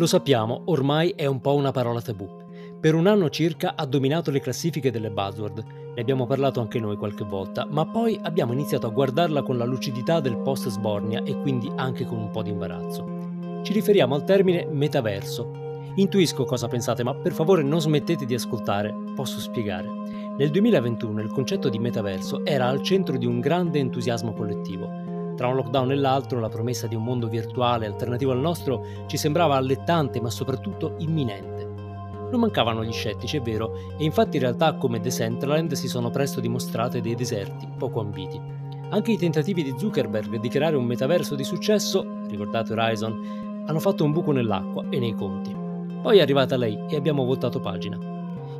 Lo sappiamo, ormai è un po' una parola tabù. Per un anno circa ha dominato le classifiche delle buzzword, ne abbiamo parlato anche noi qualche volta, ma poi abbiamo iniziato a guardarla con la lucidità del post Sbornia e quindi anche con un po' di imbarazzo. Ci riferiamo al termine metaverso. Intuisco cosa pensate, ma per favore non smettete di ascoltare, posso spiegare. Nel 2021 il concetto di metaverso era al centro di un grande entusiasmo collettivo. Tra un lockdown e l'altro, la promessa di un mondo virtuale alternativo al nostro ci sembrava allettante ma soprattutto imminente. Non mancavano gli scettici, è vero, e infatti in realtà come Decentraland si sono presto dimostrate dei deserti poco ambiti. Anche i tentativi di Zuckerberg di creare un metaverso di successo, ricordate Horizon, hanno fatto un buco nell'acqua e nei conti. Poi è arrivata lei e abbiamo voltato pagina.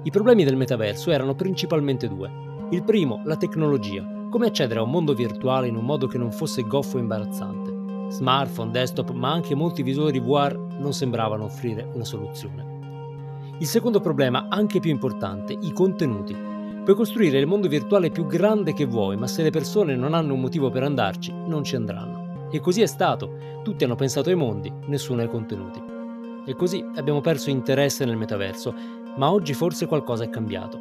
I problemi del metaverso erano principalmente due. Il primo, la tecnologia, come accedere a un mondo virtuale in un modo che non fosse goffo e imbarazzante? Smartphone, desktop, ma anche molti visori VR non sembravano offrire una soluzione. Il secondo problema, anche più importante, i contenuti. Puoi costruire il mondo virtuale più grande che vuoi, ma se le persone non hanno un motivo per andarci, non ci andranno. E così è stato. Tutti hanno pensato ai mondi, nessuno ai contenuti. E così abbiamo perso interesse nel metaverso, ma oggi forse qualcosa è cambiato.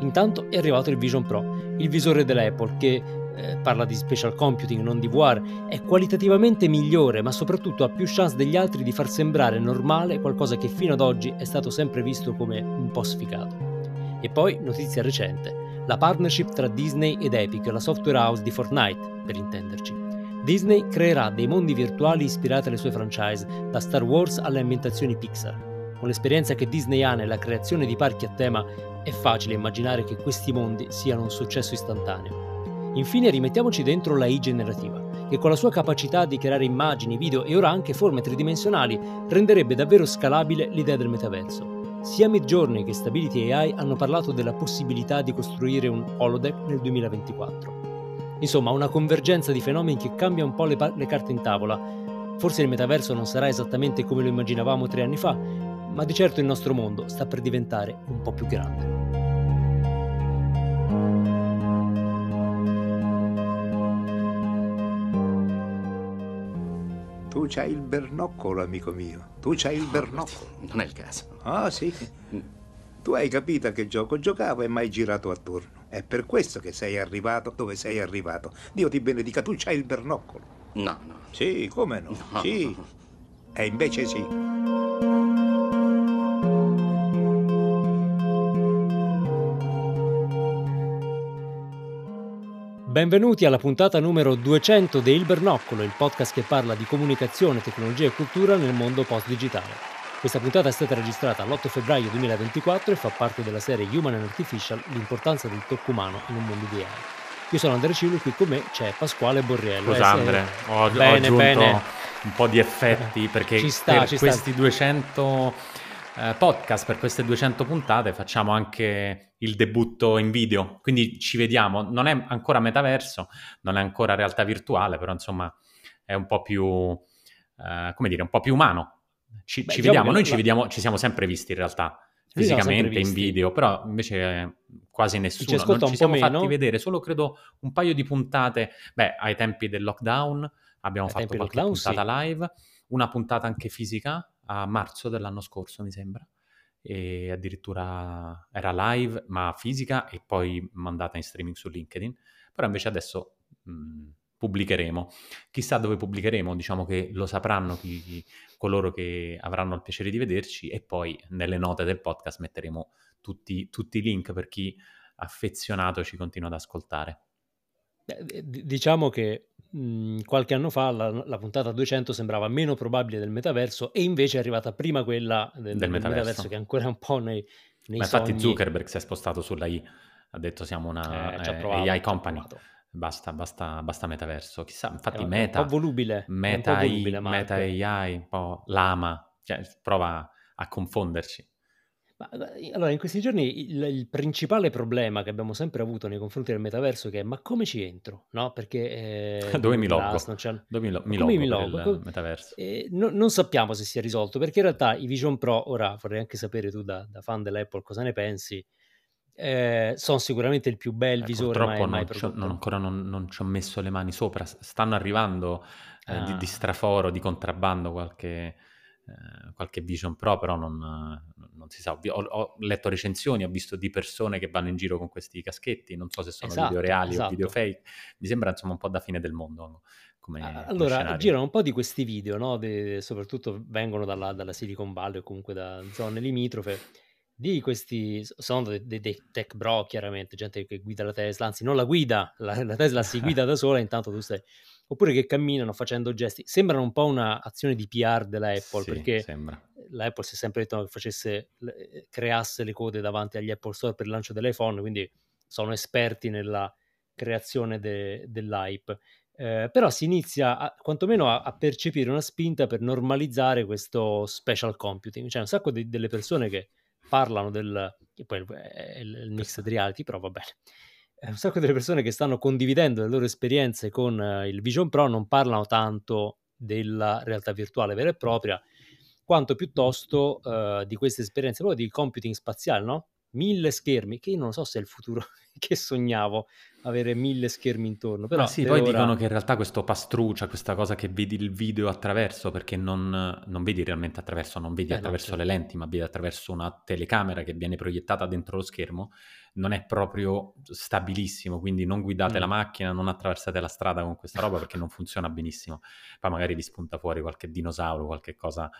Intanto è arrivato il Vision Pro, il visore dell'Apple che eh, parla di special computing, non di VR, è qualitativamente migliore, ma soprattutto ha più chance degli altri di far sembrare normale qualcosa che fino ad oggi è stato sempre visto come un po' sfigato. E poi, notizia recente, la partnership tra Disney ed Epic, la software house di Fortnite, per intenderci. Disney creerà dei mondi virtuali ispirati alle sue franchise, da Star Wars alle ambientazioni Pixar. Con l'esperienza che Disney ha nella creazione di parchi a tema, è facile immaginare che questi mondi siano un successo istantaneo. Infine rimettiamoci dentro la I generativa, che con la sua capacità di creare immagini, video e ora anche forme tridimensionali renderebbe davvero scalabile l'idea del metaverso. Sia Midjourney che Stability AI hanno parlato della possibilità di costruire un holodeck nel 2024. Insomma, una convergenza di fenomeni che cambia un po' le, pa- le carte in tavola. Forse il metaverso non sarà esattamente come lo immaginavamo tre anni fa, ma di certo il nostro mondo sta per diventare un po' più grande. Tu c'hai il bernoccolo, amico mio. Tu c'hai il bernoccolo. Non è il caso. Ah, sì. Tu hai capito a che gioco giocavo e mai girato attorno. È per questo che sei arrivato dove sei arrivato. Dio ti benedica, tu c'hai il bernoccolo. No, no. Sì, come no? No. Sì. E invece sì. Benvenuti alla puntata numero 200 di Il Bernoccolo, il podcast che parla di comunicazione, tecnologia e cultura nel mondo post-digitale. Questa puntata è stata registrata l'8 febbraio 2024 e fa parte della serie Human and Artificial, l'importanza del tocco umano in un mondo di AI. Io sono Andrea Ciullo, qui con me c'è Pasquale Borriello. Scusa Eh, Andre, ho, ho bene, aggiunto bene. un po' di effetti perché Ci sta, per ci sta. questi 200 eh, podcast, per queste 200 puntate facciamo anche il debutto in video, quindi ci vediamo, non è ancora metaverso, non è ancora realtà virtuale, però insomma è un po' più, eh, come dire, un po' più umano. Ci, Beh, ci diciamo vediamo, noi la- ci vediamo, ci siamo sempre visti in realtà. Ci Fisicamente in video, però invece quasi nessuno. ascolta non ci siamo meno. fatti vedere solo credo un paio di puntate. Beh, ai tempi del lockdown abbiamo Ai fatto qualche lockdown, puntata live, una puntata anche fisica a marzo dell'anno scorso, mi sembra. E addirittura era live, ma fisica e poi mandata in streaming su LinkedIn. Però invece adesso mh, pubblicheremo. Chissà dove pubblicheremo, diciamo che lo sapranno chi- chi- coloro che avranno il piacere di vederci e poi nelle note del podcast metteremo tutti, tutti i link per chi affezionato ci continua ad ascoltare. Diciamo che mh, qualche anno fa la, la puntata 200 sembrava meno probabile del metaverso e invece è arrivata prima quella del, del metaverso. metaverso che è ancora un po' nei, nei Ma infatti sogni. Zuckerberg si è spostato sulla I, ha detto siamo una Eh, eh, provato, AI company, basta, basta, basta metaverso. Chissà, infatti È Meta, un po' volubile. è un po' Meta, volubile, I. Meta AI, un po' Lama, cioè prova a confonderci. Ma, eh, allora, in questi giorni il, il principale problema che abbiamo sempre avuto nei confronti del metaverso è che ma come ci entro? No? Perché eh, Dove mi loggo? Dove mi, lo- mi mi loggo? il Co- metaverso? Eh, no- non sappiamo se sia risolto perché in realtà i Vision Pro, ora vorrei anche sapere tu da, da fan dell'Apple cosa ne pensi, eh, sono sicuramente il più bel Eh, visore mai, purtroppo mai non, prodotto. non- ancora non, non ci ho messo le mani sopra. Stanno arrivando eh, di, di Ah. straforo, di contrabbando qualche eh, qualche Vision Pro, però non, non si sa. Ho, ho, letto recensioni, ho visto di persone che vanno in giro con questi caschetti, non so se sono esatto, video reali esatto. o video fake, mi sembra insomma un po' da fine del mondo. Come, allora, come girano un po' di questi video, no? De, soprattutto vengono dalla, dalla, Silicon Valley o comunque da zone limitrofe, di questi, sono dei, dei, dei, tech bro chiaramente, gente che guida la Tesla, anzi non la guida, la, la Tesla si guida da sola, intanto tu stai oppure che camminano facendo gesti. Sembrano un po' un'azione di PR della Apple, sì, perché sembra. la Apple si è sempre detto che facesse, creasse le code davanti agli Apple Store per il lancio dell'iPhone, quindi sono esperti nella creazione de, dell'hype. Eh, però si inizia a, quantomeno a, a, percepire una spinta per normalizzare questo special computing. C'è un sacco di, delle persone che parlano del... che poi è il, il mixed reality, però va bene eh, un sacco delle persone che stanno condividendo le loro esperienze con uh, il Vision Pro non parlano tanto della realtà virtuale vera e propria, quanto piuttosto uh, di queste esperienze proprio di computing spaziale, no? Mille schermi, che io non so se è il futuro che sognavo, avere mille schermi intorno. Però ah sì, poi ora... dicono che in realtà questo pastruccia, questa cosa che vedi il video attraverso, perché non, non vedi realmente attraverso, non vedi eh, attraverso no, certo. le lenti, ma vedi attraverso una telecamera che viene proiettata dentro lo schermo, non è proprio stabilissimo, quindi non guidate mm. la macchina, non attraversate la strada con questa roba perché non funziona benissimo. Poi magari vi spunta fuori qualche dinosauro, qualche cosa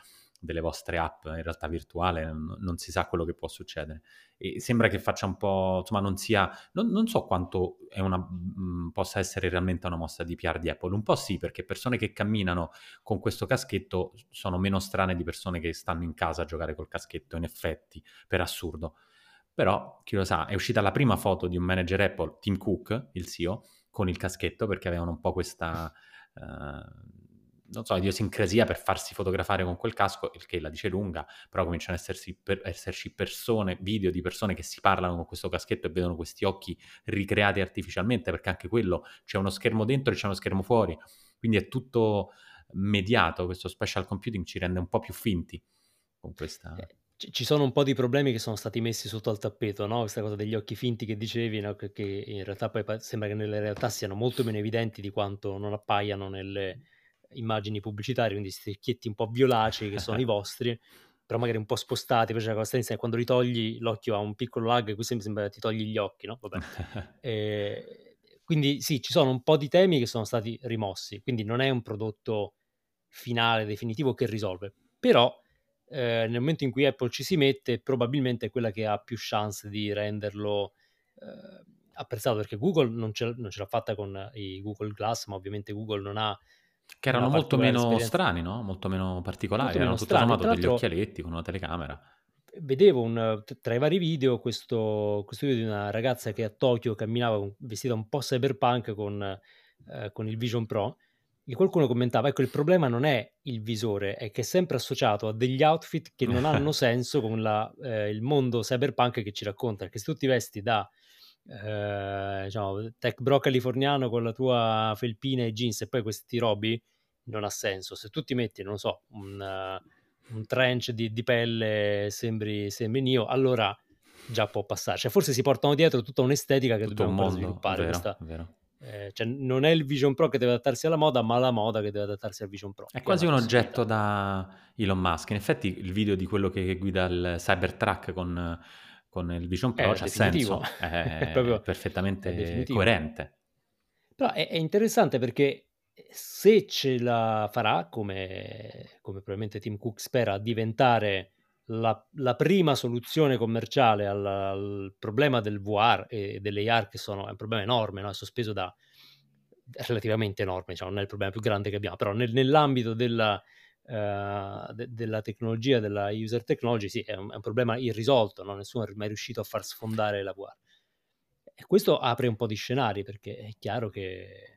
delle vostre app in realtà virtuale, non, non si sa quello che può succedere. E sembra che faccia un po', insomma, non sia, non, non so quanto una, mh, mm, possa essere realmente una mossa di PR di Apple. Un po' sì, perché persone che camminano con questo caschetto sono meno strane di persone che stanno in casa a giocare col caschetto, in effetti, per assurdo. Però, chi lo sa, è uscita la prima foto di un manager Apple, Tim Cook, il CEO, con il caschetto perché avevano un po' questa, uh, non so, idiosincrasia per farsi fotografare con quel casco, il che la dice lunga, però cominciano ad per, esserci persone, video di persone che si parlano con questo caschetto e vedono questi occhi ricreati artificialmente, perché anche quello c'è uno schermo dentro e c'è uno schermo fuori, quindi è tutto mediato, questo special computing ci rende un po' più finti con questa... Eh, ci sono un po' di problemi che sono stati messi sotto al tappeto, no? Questa cosa degli occhi finti che dicevi, no? che in realtà poi sembra che nelle realtà siano molto meno evidenti di quanto non appaiano nelle immagini pubblicitarie, quindi questi occhietti un po' violacei che sono i vostri, però magari un po' spostati, poi c'è la cosa insieme, quando li togli l'occhio ha un piccolo lag, qui sembra che ti togli gli occhi, no? e, quindi sì, ci sono un po' di temi che sono stati rimossi, quindi non è un prodotto finale, definitivo che risolve, però eh, nel momento in cui Apple ci si mette, probabilmente è quella che ha più chance di renderlo eh, apprezzato, perché Google non ce, non ce, l'ha fatta con i Google Glass, ma ovviamente Google non ha... Che erano molto meno esperienza. strani, no? Molto meno particolari, molto erano tutto sommato degli occhialetti con una telecamera. Vedevo un, tra i vari video questo, questo, video di una ragazza che a Tokyo camminava vestita un po' cyberpunk con, eh, con il Vision Pro e qualcuno commentava, ecco il problema non è il visore, è che è sempre associato a degli outfit che non hanno senso con la, eh, il mondo cyberpunk che ci racconta, perché se tu ti vesti da eh, diciamo, tech bro californiano con la tua felpina e jeans e poi questi robi, non ha senso. Se tu ti metti, non so, un, uh, un trench di, di, pelle sembri, sembri Nio, allora già può passare. Cioè, forse si portano dietro tutta un'estetica che Tutto dobbiamo mondo, sviluppare. Vero, questa, vero eh, cioè non è il Vision Pro che deve adattarsi alla moda, ma la moda che deve adattarsi al Vision Pro. È quasi un oggetto da Elon Musk. In effetti il video di quello che guida il Cybertruck con, con il Vision Pro c'ha senso, è, è perfettamente è coerente. Però è, è, interessante perché se ce la farà, come, come probabilmente Tim Cook spera, diventare la, la, prima soluzione commerciale al, al, problema del VR e delle AR, che sono, è un problema enorme, no? è sospeso da relativamente enorme, diciamo, non è il problema più grande che abbiamo, però nel, nell'ambito della, uh, de, della tecnologia, della user technology, sì, è un, è un problema irrisolto, no? nessuno è mai riuscito a far sfondare la VR. E questo apre un po' di scenari, perché è chiaro che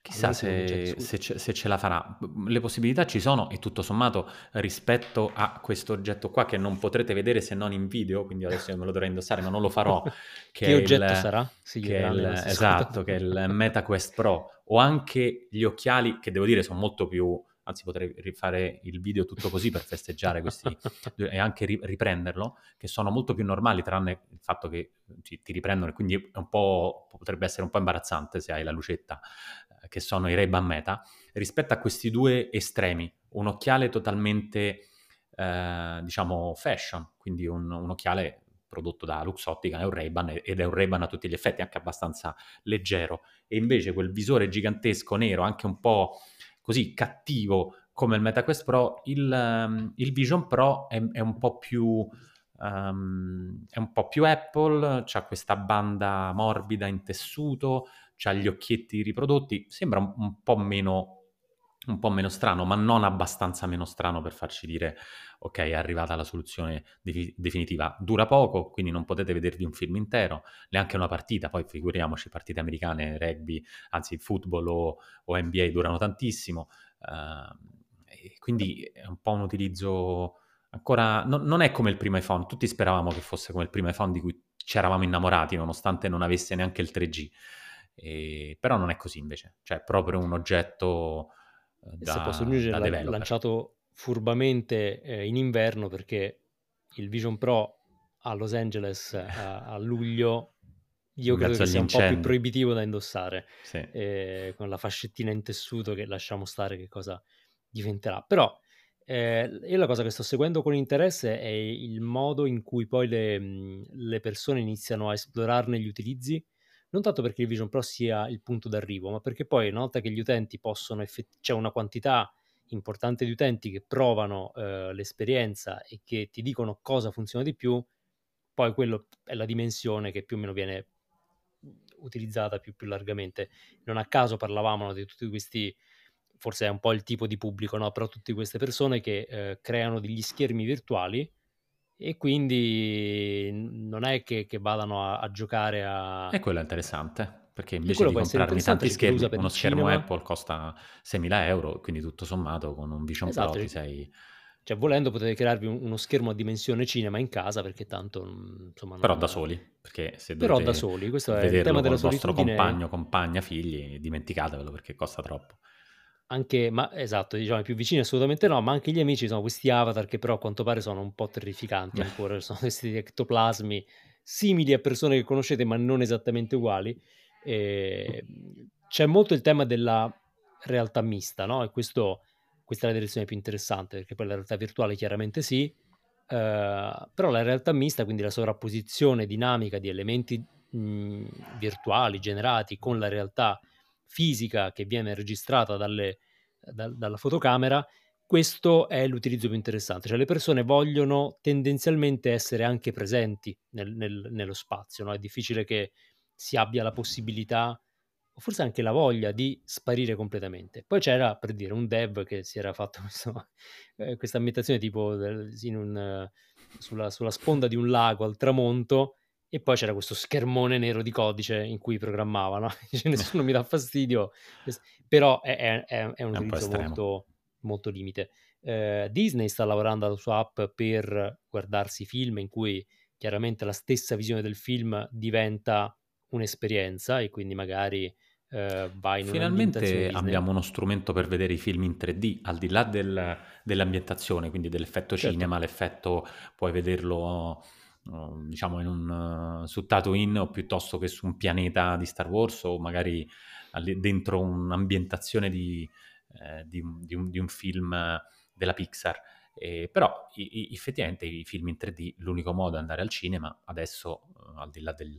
Chissà se, se, ce, se, ce la farà. Le possibilità ci sono e tutto sommato rispetto a questo oggetto qua che non potrete vedere se non in video, quindi adesso io me lo dovrei indossare ma non lo farò. Che, che oggetto il, sarà? Sì, che il, esatto, che è il MetaQuest Pro. O anche gli occhiali che devo dire sono molto più... Anzi potrei rifare il video tutto così per festeggiare questi e anche riprenderlo, che sono molto più normali tranne il fatto che ti, ti riprendono e quindi è un po', potrebbe essere un po' imbarazzante se hai la lucetta che sono i Ray-Ban Meta, rispetto a questi due estremi, un occhiale totalmente eh, diciamo, fashion, quindi un, un occhiale prodotto da Luxottica, è un Ray-Ban ed è un Ray-Ban a tutti gli effetti, anche abbastanza leggero. E invece quel visore gigantesco nero, anche un po' così cattivo come il MetaQuest Pro, il, um, il Vision Pro è, è, un po' più... Um, è un po' più Apple, ha questa banda morbida in tessuto, ha gli occhietti riprodotti, sembra un, un po' meno un po' meno strano, ma non abbastanza meno strano per farci dire ok, è arrivata la soluzione de- definitiva. Dura poco, quindi non potete vedervi un film intero, neanche una partita, poi figuriamoci, partite americane, rugby, anzi football o, o NBA durano tantissimo, uh, quindi è un po' un utilizzo ancora... No, non è come il primo iPhone, tutti speravamo che fosse come il primo iPhone di cui ci eravamo innamorati, nonostante non avesse neanche il 3G. E, però non è così invece, cioè è proprio un oggetto da, se posso aggiungere, l'ha lanciato furbamente eh, in inverno perché il Vision Pro a Los Angeles a, a luglio io credo che sia un po' più proibitivo da indossare sì. eh, con la fascettina in tessuto che lasciamo stare che cosa diventerà. Però eh, io la cosa che sto seguendo con interesse è il modo in cui poi le, le persone iniziano a esplorarne gli utilizzi non tanto perché il Vision Pro sia il punto d'arrivo, ma perché poi una volta che gli utenti possono, effett- c'è una quantità importante di utenti che provano eh, l'esperienza e che ti dicono cosa funziona di più, poi quello è la dimensione che più o meno viene utilizzata più, più largamente. Non a caso parlavamo di tutti questi, forse è un po' il tipo di pubblico, no? però tutte queste persone che eh, creano degli schermi virtuali e quindi non è che, che vadano a, a, giocare a... E quello è interessante, perché invece di comprarmi tanti schermi, uno schermo cinema... Apple costa 6.000 euro, quindi tutto sommato con un Vision esatto, Pro ti sei... Cioè, volendo potete crearvi uno schermo a dimensione cinema in casa, perché tanto, insomma... Però da soli, perché se Però da soli, questo è il tema della solitudine... vostro compagno, compagna, figli, dimenticatevelo perché costa troppo anche, ma esatto, diciamo i più vicini assolutamente no, ma anche gli amici sono questi avatar che però a quanto pare sono un po' terrificanti ancora, sono questi ectoplasmi simili a persone che conoscete ma non esattamente uguali. E c'è molto il tema della realtà mista, no? E questo, questa è la direzione più interessante, perché poi la realtà virtuale chiaramente sì, Uh, però la realtà mista, quindi la sovrapposizione dinamica di elementi mh, virtuali generati con la realtà fisica che viene registrata dalle, da, dalla fotocamera, questo è l'utilizzo più interessante. Cioè le persone vogliono tendenzialmente essere anche presenti nel, nel, nello spazio, no? è difficile che si abbia la possibilità o forse anche la voglia di sparire completamente. Poi c'era, per dire, un dev che si era fatto questo, eh, questa ambientazione tipo del, un, sulla, sulla sponda di un lago al tramonto e poi c'era questo schermone nero di codice in cui programmava, no? nessuno mi dà fastidio, però è, è, è un utilizzo molto, molto limite. Eh, Disney sta lavorando alla sua app per guardarsi film in cui chiaramente la stessa visione del film diventa un'esperienza e quindi magari eh, vai in Finalmente abbiamo uno strumento per vedere i film in 3D, al di là del, dell'ambientazione, quindi dell'effetto certo. cinema, l'effetto puoi vederlo diciamo in un, uh, su Tatooine o piuttosto che su un pianeta di Star Wars o magari dentro un'ambientazione di, eh, di, un, di, un, di, un, film della Pixar. Eh, però i, i, effettivamente i film in 3D, l'unico modo è andare al cinema, adesso uh, al di là del,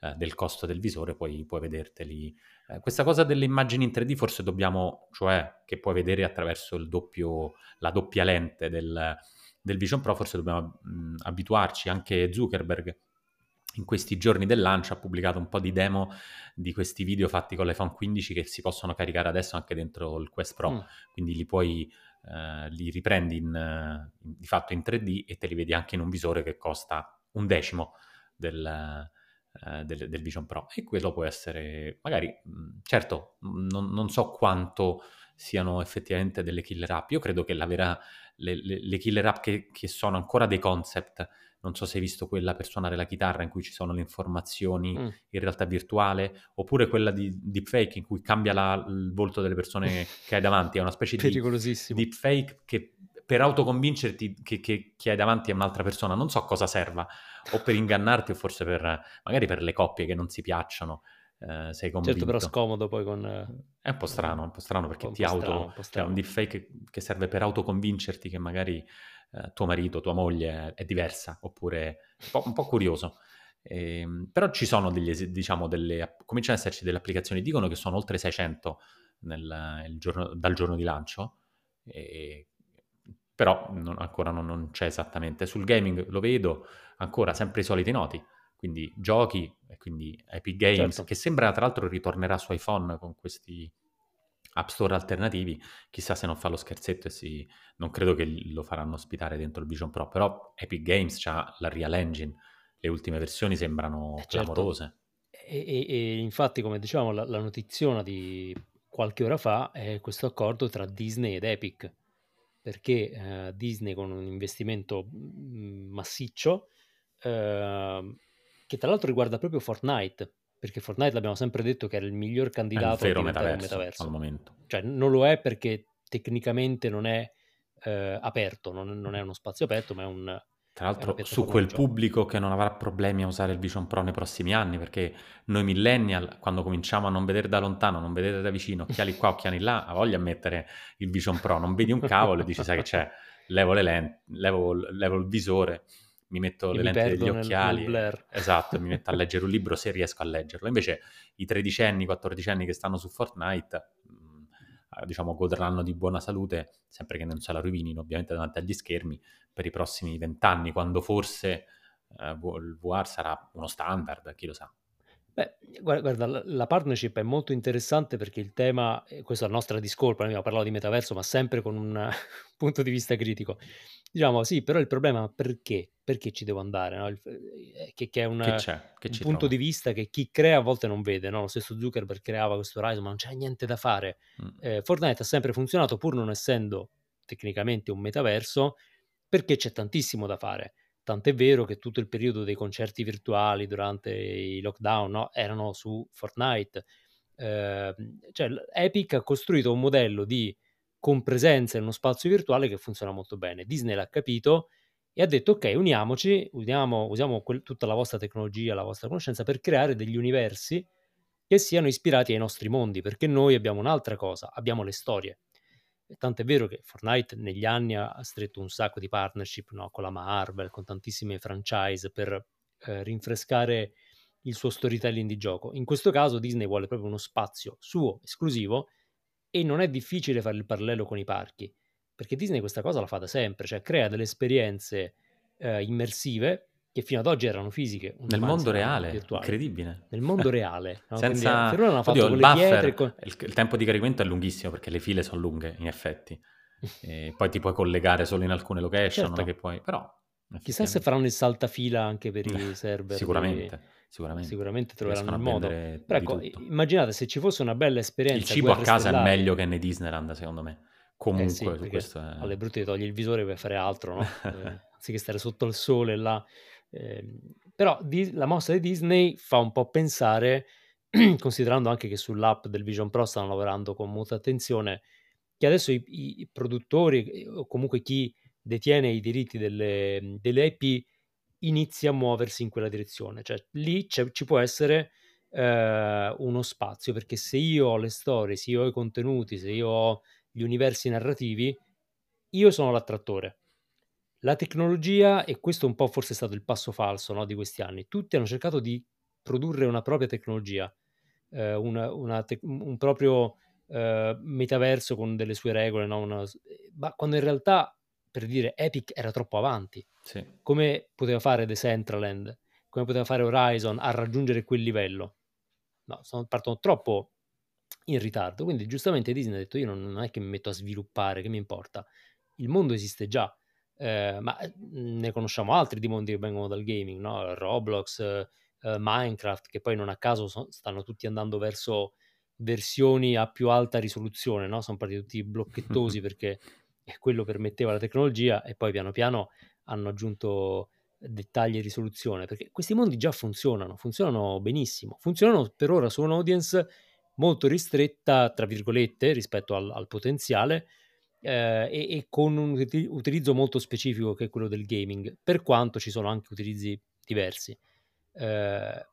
uh, del, costo del visore puoi, puoi vederteli. Eh, questa cosa delle immagini in 3D forse dobbiamo, cioè che puoi vedere attraverso doppio, la doppia lente del, del Vision Pro forse dobbiamo mh, abituarci, anche Zuckerberg in questi giorni del lancio ha pubblicato un po' di demo di questi video fatti con l'iPhone 15 che si possono caricare adesso anche dentro il Quest Pro, mm. quindi li puoi eh, li riprendi in, in, di fatto in 3D e te li vedi anche in un visore che costa un decimo del, eh, del, del Vision Pro. E quello può essere magari certo non, non so quanto siano effettivamente delle killer app io credo che la vera le, le, le killer app che, che, sono ancora dei concept. Non so se hai visto quella per suonare la chitarra in cui ci sono le informazioni mm. in realtà virtuale, oppure quella di deepfake in cui cambia la, il volto delle persone che hai davanti. È una specie di deepfake che per autoconvincerti che, che chi hai davanti è un'altra persona. Non so cosa serva, o per ingannarti o forse per magari per le coppie che non si piacciono eh, sei convinto. Certo, però scomodo poi con... È un po' strano, un po' strano perché ti auto... Strano, cioè un deepfake che serve per autoconvincerti che magari eh, tuo marito, tua moglie è diversa, oppure un po', un po curioso. Eh, però ci sono degli, diciamo, delle, cominciano ad esserci delle applicazioni, dicono che sono oltre 600 nel, giorno, dal giorno di lancio, e, però non, ancora non, non, c'è esattamente. Sul gaming lo vedo ancora sempre i soliti noti, quindi giochi e quindi Epic Games, certo. che sembra tra l'altro ritornerà su iPhone con questi app store alternativi, chissà se non fa lo scherzetto e si... non credo che lo faranno ospitare dentro il Vision Pro, però Epic Games ha la Real Engine, le ultime versioni sembrano eh certo. clamorose. E, e, e, infatti, come dicevamo, la, la notiziona di qualche ora fa è questo accordo tra Disney ed Epic, perché eh, Disney con un investimento mm, massiccio, eh, che tra l'altro riguarda proprio Fortnite, perché Fortnite l'abbiamo sempre detto che era il miglior candidato a diventare metaverso, metaverso. Al momento. Cioè non lo è perché tecnicamente non è eh, aperto, non, non, è uno spazio aperto, ma è un... Tra l'altro su quel pubblico che non avrà problemi a usare il Vision Pro nei prossimi anni, perché noi millennial, quando cominciamo a non vedere da lontano, non vedere da vicino, occhiali qua, occhiali là, ha voglia a mettere il Vision Pro, non vedi un cavolo e dici, sai che c'è, levo le lenti, levo, levo il visore, mi metto le lenti degli occhiali, esatto, mi metto a leggere un libro se riesco a leggerlo. Invece i tredicenni, quattordicenni che stanno su Fortnite, mh, eh, diciamo, godranno di buona salute, sempre che non se la rovinino ovviamente davanti agli schermi, per i prossimi vent'anni, quando forse eh, il VR sarà uno standard, chi lo sa. Beh, guarda, la partnership è molto interessante perché il tema, questa è la nostra discolpa, noi abbiamo parlato di metaverso, ma sempre con un punto di vista critico. Diciamo sì, però il problema è perché? Perché ci devo andare? No? Il, eh, che, che, è un, che che un punto trova? di vista che chi crea a volte non vede. No? Lo stesso Zuckerberg creava questo Horizon, ma non c'è niente da fare. Mm. Eh, Fortnite ha sempre funzionato pur non essendo tecnicamente un metaverso perché c'è tantissimo da fare. Tant'è vero che tutto il periodo dei concerti virtuali durante i lockdown no, erano su Fortnite. Eh, cioè, Epic ha costruito un modello di compresenza in uno spazio virtuale che funziona molto bene. Disney l'ha capito e ha detto ok, uniamoci, uniamo, usiamo quel, tutta la vostra tecnologia, la vostra conoscenza per creare degli universi che siano ispirati ai nostri mondi, perché noi abbiamo un'altra cosa, abbiamo le storie. Tant'è vero che Fortnite negli anni ha stretto un sacco di partnership no? con la Marvel, con tantissime franchise per eh, rinfrescare il suo storytelling di gioco. In questo caso Disney vuole proprio uno spazio suo, esclusivo, e non è difficile fare il parallelo con i parchi, perché Disney questa cosa la fa da sempre, cioè crea delle esperienze eh, immersive che fino ad oggi erano fisiche. Nel mondo reale, virtuali. incredibile. Nel mondo reale. No? Senza... per ora hanno fatto Oddio, il buffer, con... il, il, tempo di caricamento è lunghissimo perché le file sono lunghe, in effetti. e poi ti puoi collegare solo in alcune location, certo. puoi... Però... Chissà se faranno il saltafila anche per i server. Sicuramente. Di... Sicuramente. Sicuramente troveranno il modo. Però ecco, immaginate se ci fosse una bella esperienza. Il cibo a casa stellari. è meglio che nei Disneyland, secondo me. Comunque, eh sì, questo è... alle brutte togli il visore per fare altro, no? eh, anziché stare sotto il sole là. Eh, però di, la mossa di Disney fa un po' pensare, considerando anche che sull'app del Vision Pro stanno lavorando con molta attenzione, che adesso i, i produttori o comunque chi detiene i diritti delle, delle IP inizia a muoversi in quella direzione. Cioè lì ci può essere eh, uno spazio, perché se io ho le storie, se io ho i contenuti, se io ho gli universi narrativi, io sono l'attrattore. La tecnologia, e questo un po' forse è stato il passo falso no, di questi anni, tutti hanno cercato di produrre una propria tecnologia, eh, una, una te- un proprio eh, metaverso con delle sue regole, no? una, ma quando in realtà, per dire, Epic era troppo avanti. Sì. Come poteva fare The Centraland, come poteva fare Horizon a raggiungere quel livello? No, sono, partono troppo in ritardo, quindi giustamente Disney ha detto io non, non è che mi metto a sviluppare, che mi importa, il mondo esiste già, eh, ma mhmm, ne conosciamo altri di mondi che vengono dal gaming, no? Roblox, eh, Minecraft, che poi non a caso so, stanno tutti andando verso versioni a più alta risoluzione, no? Sono partiti tutti blocchettosi perché quello permetteva la tecnologia e poi piano piano hanno aggiunto dettagli e risoluzione, perché questi mondi già funzionano, funzionano benissimo, funzionano per ora su un'audience molto ristretta, tra virgolette, rispetto al, al potenziale, eh, e, e, con un utilizzo molto specifico che è quello del gaming, per quanto ci sono anche utilizzi diversi. Eh,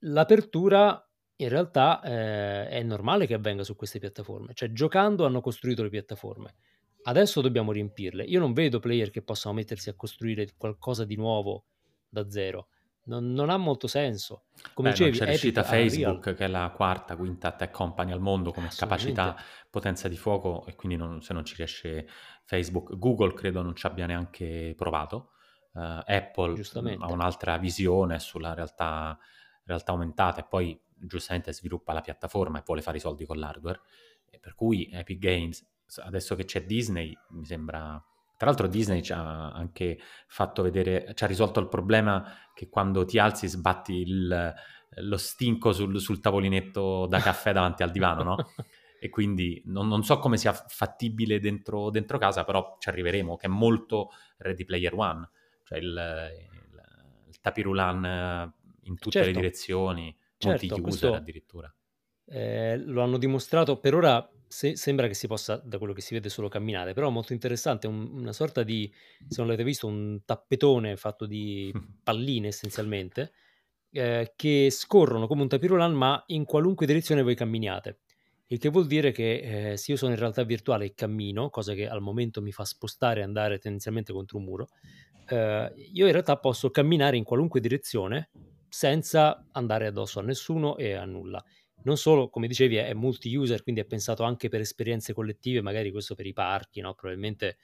l'apertura in realtà eh, è normale che avvenga su queste piattaforme, cioè giocando hanno costruito le piattaforme. Adesso dobbiamo riempirle. Io non vedo player che possano mettersi a costruire qualcosa di nuovo da zero. Non, non ha molto senso. Come Beh, dicevi, non c'è riuscita. Facebook, che è la quarta, quinta tech company al mondo come capacità, potenza di fuoco, e quindi non- se non ci riesce Facebook, Google credo non ci abbia neanche provato. Eh, Apple ha un'altra visione sulla realtà, realtà aumentata e poi giustamente sviluppa la piattaforma e vuole fare i soldi con l'hardware. E per cui Epic Games, adesso che c'è Disney, mi sembra... Tra l'altro Disney ci ha anche fatto vedere, ci ha risolto il problema che quando ti alzi sbatti il- lo stinco sul, sul tavolinetto da caffè davanti al divano, no? E quindi non, non so come sia fattibile dentro, dentro casa, però ci arriveremo, che è molto Ready Player One, cioè il, il, il tapirulan in tutte le Certo, direzioni, certo, multi-user addirittura. eh, lo hanno dimostrato. Per ora se- sembra che si possa, da quello che si vede, solo camminare, però è molto interessante, un- una sorta di, se non l'avete visto, un tappetone fatto di palline essenzialmente, eh, che scorrono come un tapirulan, ma in qualunque direzione voi camminiate. Il che vuol dire che eh, se io sono in realtà virtuale e cammino, cosa che al momento mi fa spostare e andare tendenzialmente contro un muro, eh, io in realtà posso camminare in qualunque direzione senza andare addosso a nessuno e a nulla. Non solo, come dicevi, è multi-user, quindi è pensato anche per esperienze collettive, magari questo per i parchi, no? Probabilmente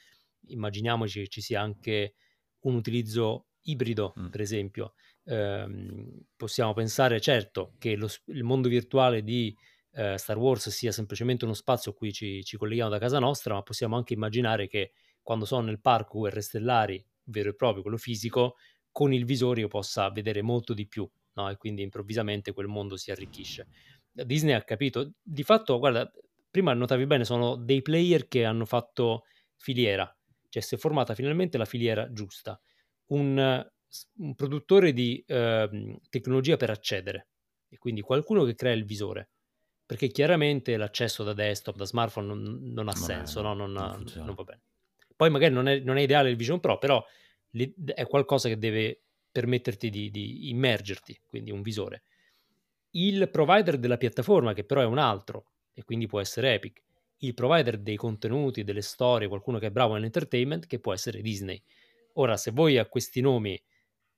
immaginiamoci che ci sia anche un utilizzo ibrido, Mm. per esempio. Ehm, possiamo pensare, certo, che lo il mondo virtuale di eh, Star Wars sia semplicemente uno spazio a cui ci, ci colleghiamo da casa nostra, ma possiamo anche immaginare che quando sono nel parco UR Stellari, vero e proprio, quello fisico, con il visore io possa vedere molto di più, no? E quindi improvvisamente quel mondo si arricchisce. Disney ha capito, di fatto, guarda, prima notavi bene, sono dei player che hanno fatto filiera, cioè si è formata finalmente la filiera giusta. Un, eh, un produttore di ehm, tecnologia per accedere, e quindi qualcuno che crea il visore, perché chiaramente l'accesso da desktop, da smartphone non, non ha Non è- senso, no? non, non non va bene. Poi magari non è, non è ideale il Vision Pro, però è qualcosa che deve permetterti di, di immergerti, quindi un visore. Il provider della piattaforma, che però è un altro, e quindi può essere Epic, il provider dei contenuti, delle storie, qualcuno che è bravo nell'entertainment, che può essere Disney. Ora, se voi a questi nomi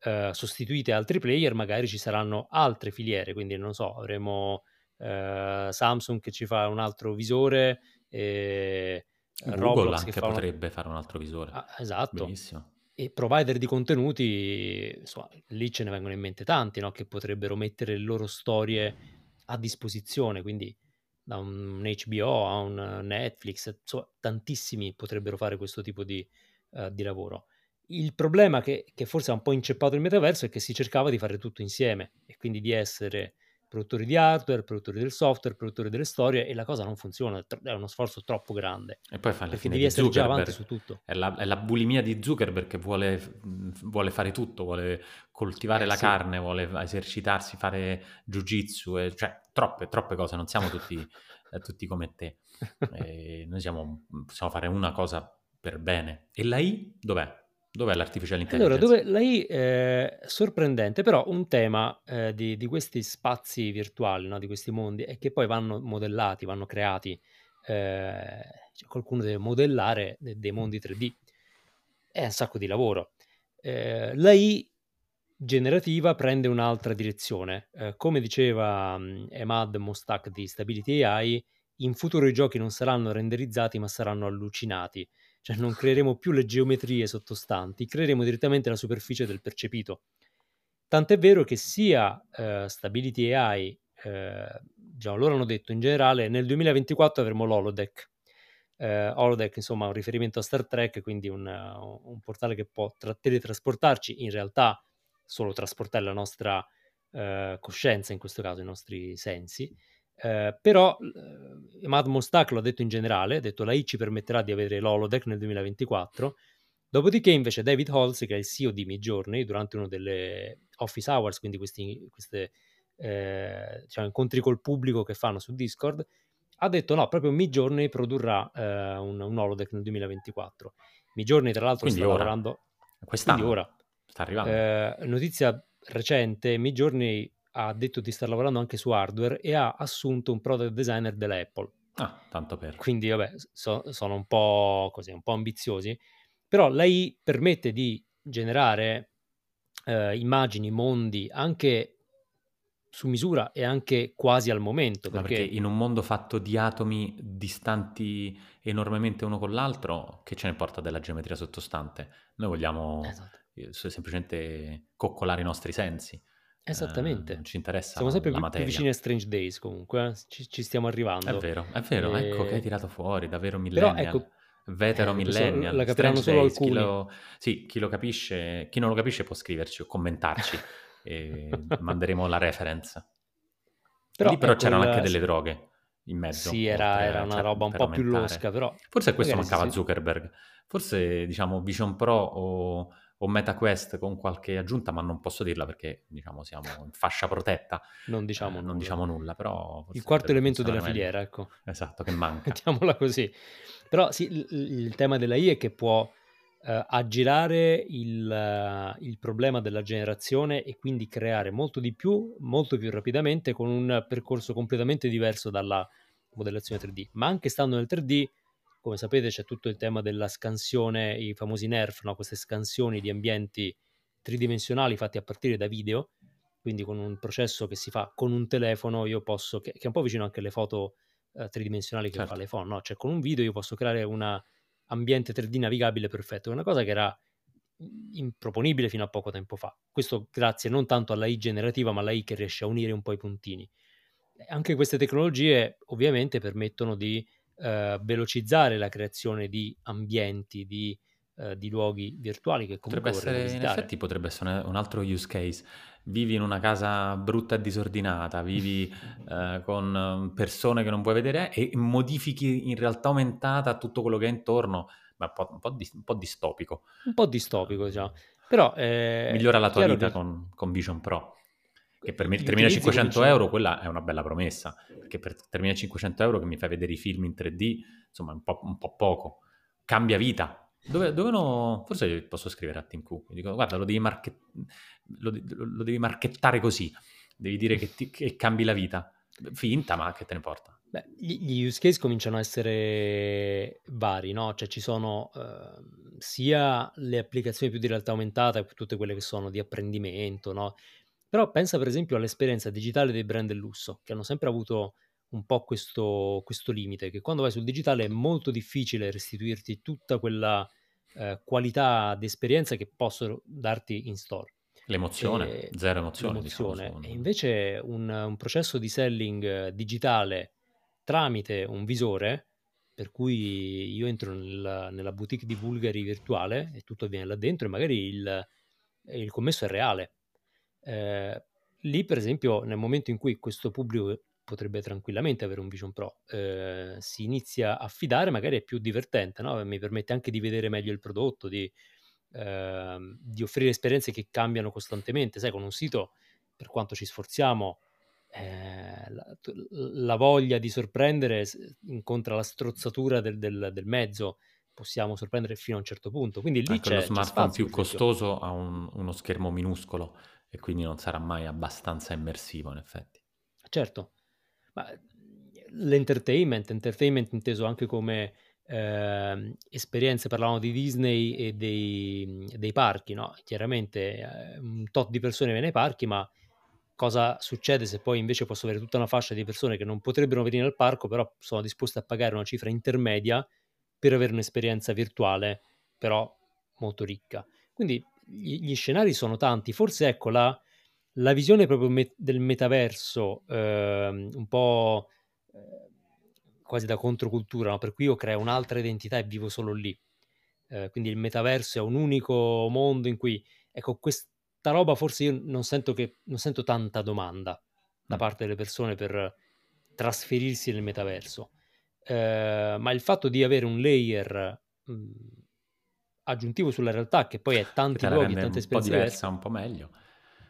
eh, sostituite altri player, magari ci saranno altre filiere, quindi non so, avremo eh, Samsung che ci fa un altro visore, e Google Roblox anche potrebbe fare un altro visore. Ah, esatto, Benissimo. E provider di contenuti, insomma, lì ce ne vengono in mente tanti, no? Che potrebbero mettere le loro storie a disposizione, quindi da un HBO a un Netflix, insomma, tantissimi potrebbero fare questo tipo di, eh, di lavoro. Il problema che, che forse ha un po' inceppato il metaverso è che si cercava di fare tutto insieme e quindi di essere produttori di hardware, produttori del software, produttori delle storie e la cosa non funziona, è uno sforzo troppo grande E poi fa perché devi di essere già avanti su tutto. È la, è la bulimia di Zuckerberg che vuole, vuole fare tutto, vuole coltivare Eh la sì, carne, vuole esercitarsi, fare jiu-jitsu, e- cioè troppe, troppe cose, non siamo tutti, eh, tutti come te. E noi siamo, possiamo fare una cosa per bene. E la I dov'è? Dov'è l'artificial Allora, intelligence? dove l'AI è sorprendente, però un tema eh, di, di questi spazi virtuali, no, di questi mondi, è che poi vanno modellati, vanno creati, eh, cioè qualcuno deve modellare de- dei mondi 3D. È un sacco di lavoro. Eh, L'AI generativa prende un'altra direzione. Eh, come diceva Emad Mostak di Stability AI, in futuro i giochi non saranno renderizzati ma saranno allucinati cioè non creeremo più le geometrie sottostanti, creeremo direttamente la superficie del percepito. Tant'è vero che sia eh, Stability AI, eh, diciamo, loro hanno detto in generale, nel 2024 avremo l'Holodeck. Eh, Holodeck, insomma, un riferimento a Star Trek, quindi un, uh, un portale che può tra- teletrasportarci, in realtà solo trasportare la nostra eh, coscienza, in questo caso i nostri sensi, eh, però eh, Mad Mostak lo ha detto in generale, ha detto la I ci permetterà di avere l'holodeck nel 2024. Dopodiché invece David Holz, che è il CEO di Midjourney, durante uno delle office hours, quindi questi queste, eh, diciamo, incontri col pubblico che fanno su Discord, ha detto no, proprio Midjourney produrrà eh, un, un holodeck nel 2024. Midjourney tra l'altro Quindi sta ora, lavorando... quest'anno, Quindi ora. sta arrivando. Eh, notizia recente, Midjourney ha detto di star lavorando anche su hardware e ha assunto un product designer della Apple. Ah, tanto per. Quindi, vabbè, so- sono un po' così, un po' ambiziosi. Però l'AI permette di generare eh, immagini, mondi anche su misura e anche quasi al momento. Perché, perché in un mondo fatto di atomi distanti enormemente uno con l'altro, che ce ne porta della geometria sottostante? Noi vogliamo esatto, eh, semplicemente coccolare i nostri sensi. Eh, esattamente. non ci interessa Siamo sempre la più, più materia. vicini a Strange Days comunque, eh. ci, ci stiamo È arrivando. vero, è vero, ecco che hai E- tirato fuori, davvero Però millennial. ecco, Vetero eh, millennial, la Strange solo Days, chi alcuni. lo, sì, chi lo capisce, chi non lo capisce può scriverci o commentarci e manderemo la reference. Però Lì però ecco, c'erano il- anche delle droghe in mezzo, Sì, era, era una cioè, roba un po' più losca, però Forse a questo magari mancava sì. Zuckerberg. Forse, diciamo, Vision Pro o, o MetaQuest con qualche aggiunta, ma non posso dirla perché, diciamo, siamo in fascia protetta. non diciamo Eh, non nulla. diciamo nulla, però Il quarto elemento della meglio. filiera, ecco. Esatto, che manca. Mettiamola così. Però sì, il, il tema della I è che può eh, aggirare il, eh, il problema della generazione e quindi creare molto di più, molto più rapidamente, con un percorso completamente diverso dalla modellazione 3D. Ma anche stando nel 3D, come sapete, c'è tutto il tema della scansione, i famosi NERF, no? queste scansioni di ambienti tridimensionali fatti a partire da video. Quindi con un processo che si fa con un telefono, io posso, che, che è un po' vicino anche alle foto eh, tridimensionali che Certo. fa l'iPhone, no? Cioè con un video io posso creare un ambiente 3D navigabile perfetto, è una cosa che era improponibile fino a poco tempo fa. Questo grazie non tanto alla I generativa, ma alla I che riesce a unire un po' i puntini. Anche queste tecnologie ovviamente permettono di eh, velocizzare la creazione di ambienti, di, eh, di luoghi virtuali che comunque Potrebbe essere, in effetti potrebbe essere un altro use case. Vivi in una casa brutta e disordinata, vivi eh, con eh, persone che non puoi vedere e modifichi in realtà aumentata tutto quello che è intorno, ma un po', un po' dis- un po' distopico. Un po' distopico, diciamo. Però eh, Migliora la tua vita che con, con Vision Pro. Che per me gli 3500 utilizzi cominciano- euro quella è una bella promessa, perché per 3500 euro che mi fai vedere i film in 3D, insomma, è un po', un po' poco. Cambia vita. Dove, dove no? Forse posso scrivere a Tim Cook. Dico, guarda, lo devi, market- lo, lo devi marchettare così. Devi dire che, ti- che cambi la vita. Finta, ma che te ne porta? Beh, gli, use case cominciano a essere vari, no? Cioè ci sono ehm, sia le applicazioni più di realtà aumentata, tutte quelle che sono di apprendimento, no? Però pensa per esempio all'esperienza digitale dei brand del lusso, che hanno sempre avuto un po' questo, questo limite, che quando vai sul digitale è molto difficile restituirti tutta quella eh, qualità di esperienza che possono darti in store. L'emozione, E- zero emozione. l'emozione. Diciamo, E invece un, un processo di selling eh, digitale tramite un visore, per cui io entro nel- nella boutique di Bulgari virtuale e tutto avviene là dentro e magari il, il commesso è reale. Eh, lì, per esempio, nel momento in cui questo pubblico potrebbe tranquillamente avere un Vision Pro, eh, si inizia a fidare, magari è più divertente, no? mi permette anche di vedere meglio il prodotto, di, ehm, di offrire esperienze che cambiano costantemente. Sai, con un sito, per quanto ci sforziamo, eh, la, la voglia di sorprendere incontra la strozzatura del, del- del mezzo, possiamo sorprendere fino a un certo punto. Quindi lì Anche c'è, lo c'è smartphone spazio, più costoso ha un- uno schermo minuscolo e quindi non sarà mai abbastanza immersivo, in effetti. Certo, ma l'entertainment, entertainment inteso anche come ehm, esperienze, parlavamo di Disney e dei, dei parchi, no? Chiaramente eh, un tot di persone viene ai parchi, ma cosa succede se poi invece posso avere tutta una fascia di persone che non potrebbero venire al parco, però sono disposte a pagare una cifra intermedia per avere un'esperienza virtuale, però molto ricca. Quindi gli, gli scenari sono tanti, forse ecco la la visione proprio me- del metaverso, ehm, un po' eh, quasi da controcultura, no? per cui io creo un'altra identità e vivo solo lì. Eh, quindi il metaverso è un unico mondo in cui, ecco, questa roba forse io non sento, che, non sento tanta domanda da Mm. parte delle persone per trasferirsi nel metaverso. Eh, ma il fatto di avere un layer mh, aggiuntivo sulla realtà, che poi è tanti luoghi, tante un po' esperienze diversa, un po' meglio.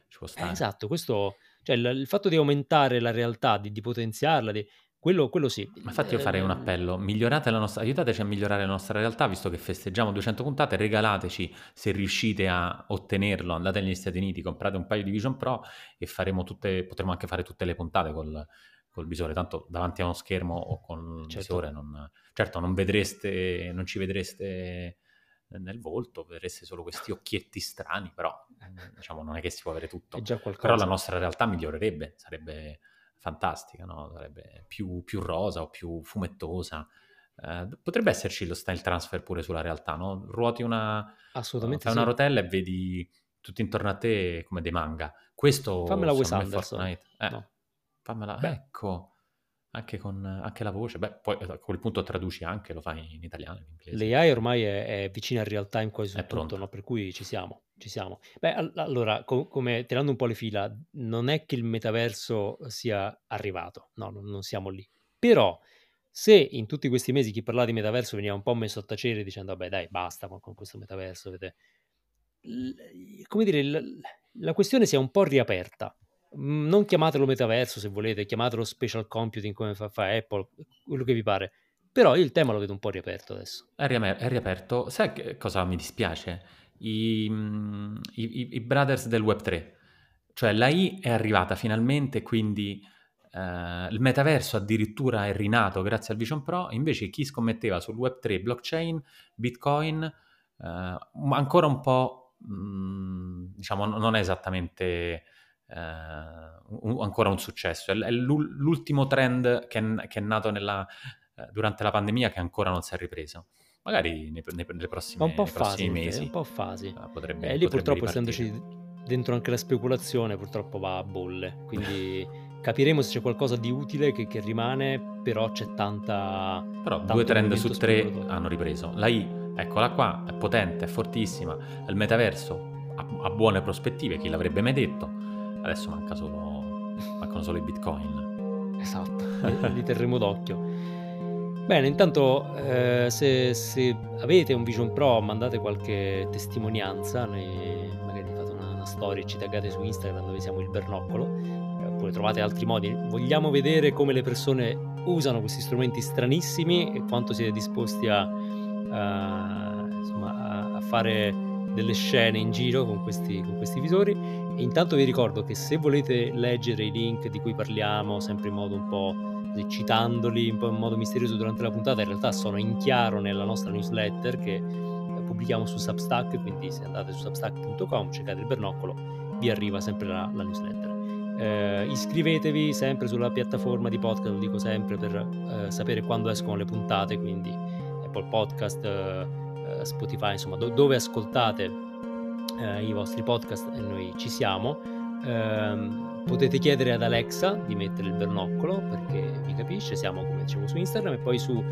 Ci può eh, stare. esatto, questo, cioè il, il fatto di aumentare la realtà, di, di potenziarla, di- quello, quello sì. Ma infatti io farei un Eh, appello, migliorate la nostra, aiutateci a migliorare la nostra realtà, visto che festeggiamo 200 puntate, regalateci se riuscite a ottenerlo, andate negli Stati Uniti, comprate un paio di Vision Pro e faremo tutte, potremo anche fare tutte le puntate col, col visore, tanto davanti a uno schermo o con il Certo. visore non, certo non vedreste, non ci vedreste nel volto, vedreste solo questi occhietti strani, però mm, diciamo non è che si può avere tutto. Però la nostra realtà migliorerebbe, sarebbe fantastica, no? Sarebbe più, più rosa o più fumettosa. Eh, potrebbe esserci lo style transfer pure sulla realtà, no? Ruoti una, Assolutamente fai sì. una rotella e vedi tutto intorno a te come dei manga. Questo Fammela Wes Anderson. Fortnite. Eh, No. fammela, Beh. ecco, anche con anche la voce. Beh, poi a quel punto traduci anche, lo fai in italiano, in inglese. L'AI ormai è, è vicina al real time quasi su tutto, no? per cui ci siamo, ci siamo. Beh, al- allora, co- come tirando un po' le fila, non è che il metaverso sia arrivato, no, non, non siamo lì. Però, se in tutti questi mesi chi parlava di metaverso veniva un po' messo a tacere dicendo, vabbè dai, basta con, con questo metaverso, vedete. L- come dire, l- la questione si è un po' riaperta. Mm, Non chiamatelo metaverso se volete, chiamatelo special computing come fa, fa Apple, quello che vi pare. Però io il tema lo vedo un po' riaperto adesso. È, riaperto. Sai cosa mi dispiace? I, mm, i- i- i brothers del Web3. Cioè l'AI è arrivata finalmente, quindi eh, il metaverso addirittura è rinato grazie al Vision Pro, invece chi scommetteva sul Web3, blockchain, Bitcoin, eh, ancora un po', mm, diciamo, non è esattamente un- ancora un successo. È, è l'ul- l'ultimo trend che è, che è nato nella- eh, durante la pandemia che ancora non si è ripreso. Magari nei, nei- nelle prossime, nei prossimi fasi, mesi un po' fasi. eh, potrebbe, E lì purtroppo essendoci dentro anche la speculazione, purtroppo va a bolle. Quindi capiremo se c'è qualcosa di utile che, che rimane, però c'è tanta... Però due trend su tre hanno ripreso. La I, eccola qua, è potente, è fortissima. Il metaverso ha, ha buone prospettive, chi l'avrebbe mai detto? Adesso manca solo, mancano solo i bitcoin. Esatto, li, terremo d'occhio. Bene, intanto eh, se, se avete un Vision Pro mandate qualche testimonianza, noi magari fate una, una storia e ci taggate su Instagram dove siamo il bernoccolo, eh, oppure trovate altri modi. Vogliamo vedere come le persone usano questi strumenti stranissimi e quanto siete disposti a, a- insomma, a- a fare delle scene in giro con questi, con questi visori. E intanto vi ricordo che se volete leggere i link di cui parliamo, sempre in modo un po' citandoli un po' in modo misterioso durante la puntata, in realtà sono in chiaro nella nostra newsletter che eh, pubblichiamo su Substack, quindi se andate su substack.com, cercate il bernoccolo, vi arriva sempre la, la newsletter. Eh, iscrivetevi sempre sulla piattaforma di podcast, lo dico sempre, per eh, sapere quando escono le puntate, quindi Apple Podcast, eh, eh, Spotify, insomma, do- dove ascoltate eh, i vostri podcast e noi ci siamo. Ehm, potete chiedere ad Alexa di mettere il bernoccolo perché vi capisce, siamo come dicevo su Instagram e poi su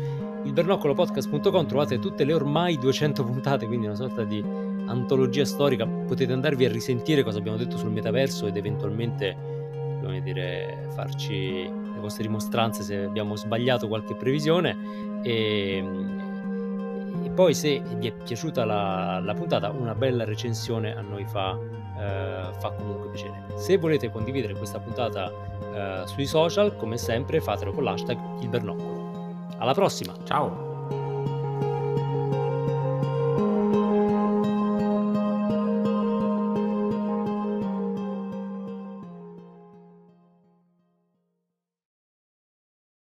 ilbernoccolopodcast.com trovate tutte le ormai 200 puntate, quindi una sorta di antologia storica. Potete andarvi a risentire cosa abbiamo detto sul metaverso ed eventualmente, come dire, farci le vostre dimostranze se abbiamo sbagliato qualche previsione. E, e poi se vi è piaciuta la, la puntata, una bella recensione a noi fa, eh, fa comunque piacere. Se volete condividere questa puntata eh, sui social, come sempre, fatelo con l'hashtag il bernoccolo. Alla prossima! Ciao!